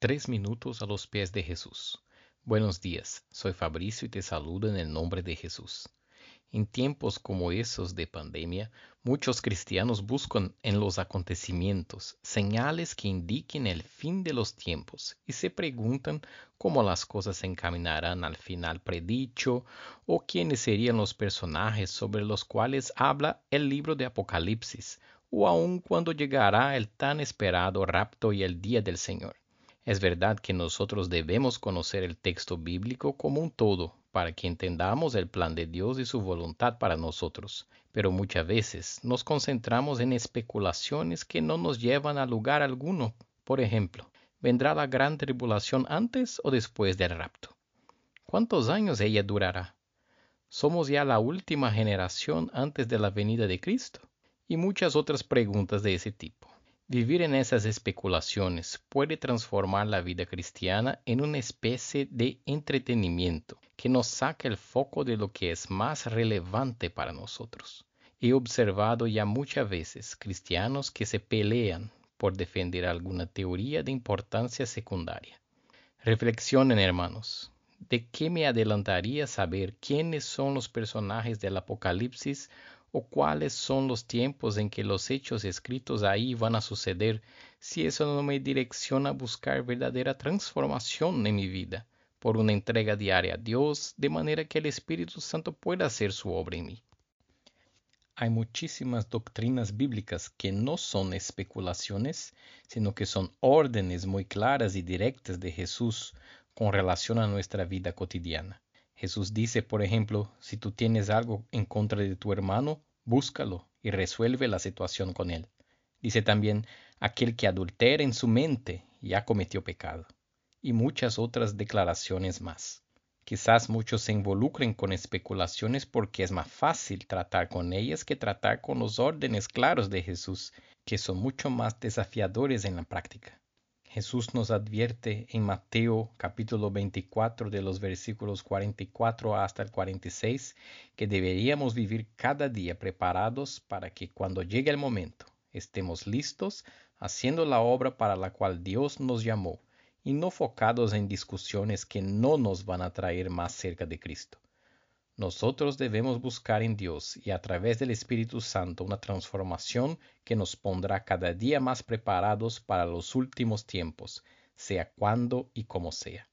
Tres minutos a los pies de Jesús. Buenos días, soy Fabricio y te saludo en el nombre de Jesús. En tiempos como esos de pandemia, muchos cristianos buscan en los acontecimientos señales que indiquen el fin de los tiempos y se preguntan cómo las cosas se encaminarán al final predicho o quiénes serían los personajes sobre los cuales habla el libro de Apocalipsis o aun cuando llegará el tan esperado rapto y el día del Señor. Es verdad que nosotros debemos conocer el texto bíblico como un todo para que entendamos el plan de Dios y su voluntad para nosotros, pero muchas veces nos concentramos en especulaciones que no nos llevan a lugar alguno. Por ejemplo, ¿vendrá la gran tribulación antes o después del rapto? ¿Cuántos años ella durará? ¿Somos ya la última generación antes de la venida de Cristo? Y muchas otras preguntas de ese tipo. Vivir en esas especulaciones puede transformar la vida cristiana en una especie de entretenimiento que nos saca el foco de lo que es más relevante para nosotros. He observado ya muchas veces cristianos que se pelean por defender alguna teoría de importancia secundaria. Reflexionen, hermanos. ¿De qué me adelantaría saber quiénes son los personajes del Apocalipsis o cuáles son los tiempos en que los hechos escritos ahí van a suceder si eso no me direcciona a buscar verdadera transformación en mi vida por una entrega diaria a Dios de manera que el Espíritu Santo pueda hacer su obra en mí. Hay muchísimas doctrinas bíblicas que no son especulaciones, sino que son órdenes muy claras y directas de Jesús con relación a nuestra vida cotidiana. Jesús dice, por ejemplo, si tú tienes algo en contra de tu hermano, búscalo y resuelve la situación con él. Dice también, aquel que adultera en su mente ya cometió pecado. Y muchas otras declaraciones más. Quizás muchos se involucren con especulaciones porque es más fácil tratar con ellas que tratar con los órdenes claros de Jesús, que son mucho más desafiadores en la práctica. Jesús nos advierte en Mateo capítulo 24 de los versículos 44 hasta el 46 que deberíamos vivir cada día preparados para que cuando llegue el momento estemos listos haciendo la obra para la cual Dios nos llamó y no focados en discusiones que no nos van a traer más cerca de Cristo. Nosotros debemos buscar en Dios y a través del Espíritu Santo una transformación que nos pondrá cada día más preparados para los últimos tiempos, sea cuando y como sea.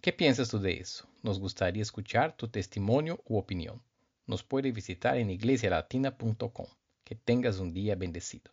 ¿Qué piensas tú de eso? Nos gustaría escuchar tu testimonio u opinión. Nos puede visitar en iglesialatina.com. Que tengas un día bendecido.